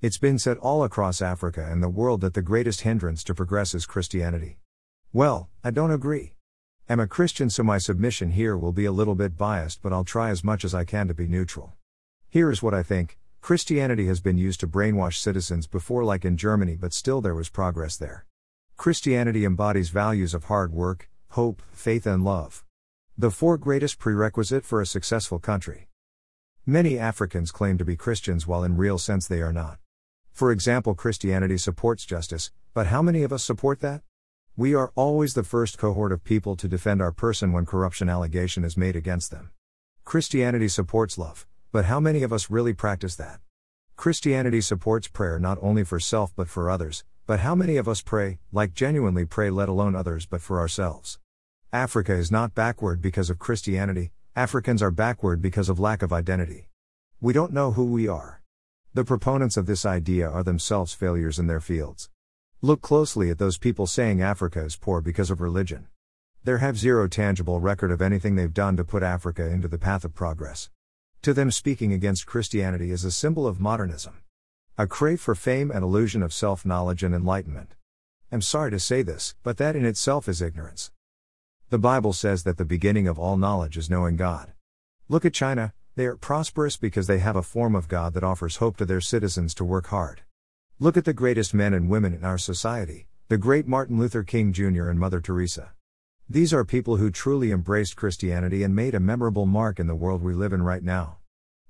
It's been said all across Africa and the world that the greatest hindrance to progress is Christianity. Well, I don't agree. I'm a Christian, so my submission here will be a little bit biased, but I'll try as much as I can to be neutral. Here is what I think Christianity has been used to brainwash citizens before, like in Germany, but still there was progress there. Christianity embodies values of hard work, hope, faith, and love. The four greatest prerequisite for a successful country. Many Africans claim to be Christians while in real sense they are not. For example, Christianity supports justice, but how many of us support that? We are always the first cohort of people to defend our person when corruption allegation is made against them. Christianity supports love, but how many of us really practice that? Christianity supports prayer not only for self but for others, but how many of us pray, like genuinely pray, let alone others, but for ourselves? Africa is not backward because of Christianity, Africans are backward because of lack of identity. We don't know who we are. The proponents of this idea are themselves failures in their fields. Look closely at those people saying Africa is poor because of religion. They have zero tangible record of anything they've done to put Africa into the path of progress. To them, speaking against Christianity is a symbol of modernism. A crave for fame and illusion of self knowledge and enlightenment. I'm sorry to say this, but that in itself is ignorance. The Bible says that the beginning of all knowledge is knowing God. Look at China, they are prosperous because they have a form of God that offers hope to their citizens to work hard. Look at the greatest men and women in our society, the great Martin Luther King Jr. and Mother Teresa. These are people who truly embraced Christianity and made a memorable mark in the world we live in right now.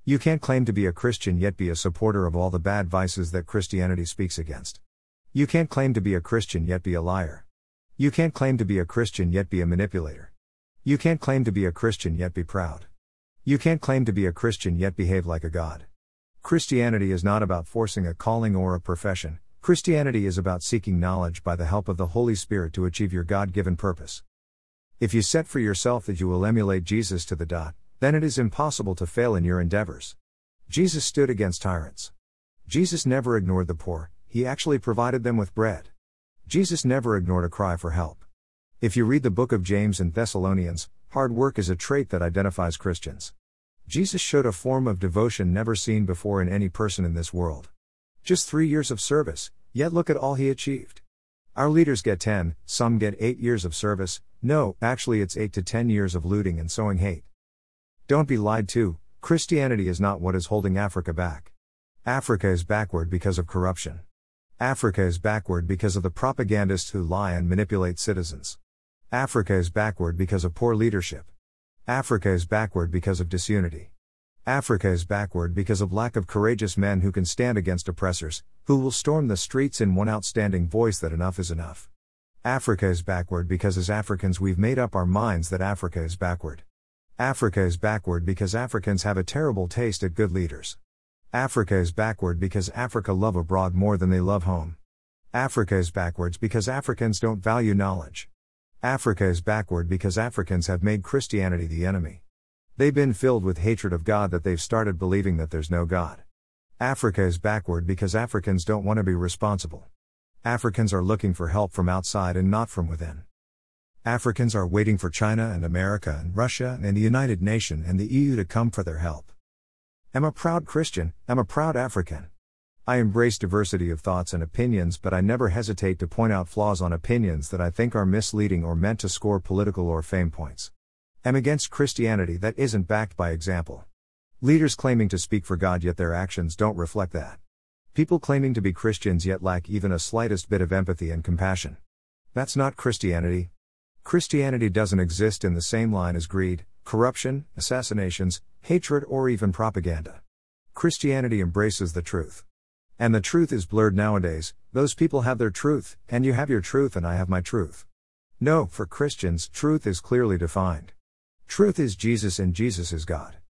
You can't claim to be a Christian yet be a supporter of all the bad vices that Christianity speaks against. You can't claim to be a Christian yet be a liar. You can't claim to be a Christian yet be a manipulator. You can't claim to be a Christian yet be proud. You can't claim to be a Christian yet behave like a god. Christianity is not about forcing a calling or a profession, Christianity is about seeking knowledge by the help of the Holy Spirit to achieve your God given purpose. If you set for yourself that you will emulate Jesus to the dot, then it is impossible to fail in your endeavors. Jesus stood against tyrants. Jesus never ignored the poor, he actually provided them with bread. Jesus never ignored a cry for help. If you read the book of James and Thessalonians, hard work is a trait that identifies Christians. Jesus showed a form of devotion never seen before in any person in this world. Just three years of service, yet look at all he achieved. Our leaders get 10, some get 8 years of service, no, actually it's 8 to 10 years of looting and sowing hate. Don't be lied to, Christianity is not what is holding Africa back. Africa is backward because of corruption. Africa is backward because of the propagandists who lie and manipulate citizens. Africa is backward because of poor leadership. Africa is backward because of disunity. Africa is backward because of lack of courageous men who can stand against oppressors, who will storm the streets in one outstanding voice that enough is enough. Africa is backward because as Africans we've made up our minds that Africa is backward. Africa is backward because Africans have a terrible taste at good leaders. Africa is backward because Africa love abroad more than they love home. Africa is backwards because Africans don't value knowledge. Africa is backward because Africans have made Christianity the enemy. They've been filled with hatred of God that they've started believing that there's no God. Africa is backward because Africans don't want to be responsible. Africans are looking for help from outside and not from within. Africans are waiting for China and America and Russia and the United Nations and the EU to come for their help. I'm a proud Christian, I'm a proud African. I embrace diversity of thoughts and opinions, but I never hesitate to point out flaws on opinions that I think are misleading or meant to score political or fame points. I'm against Christianity that isn't backed by example. Leaders claiming to speak for God yet their actions don't reflect that. People claiming to be Christians yet lack even a slightest bit of empathy and compassion. That's not Christianity. Christianity doesn't exist in the same line as greed, corruption, assassinations, hatred, or even propaganda. Christianity embraces the truth. And the truth is blurred nowadays, those people have their truth, and you have your truth, and I have my truth. No, for Christians, truth is clearly defined. Truth is Jesus, and Jesus is God.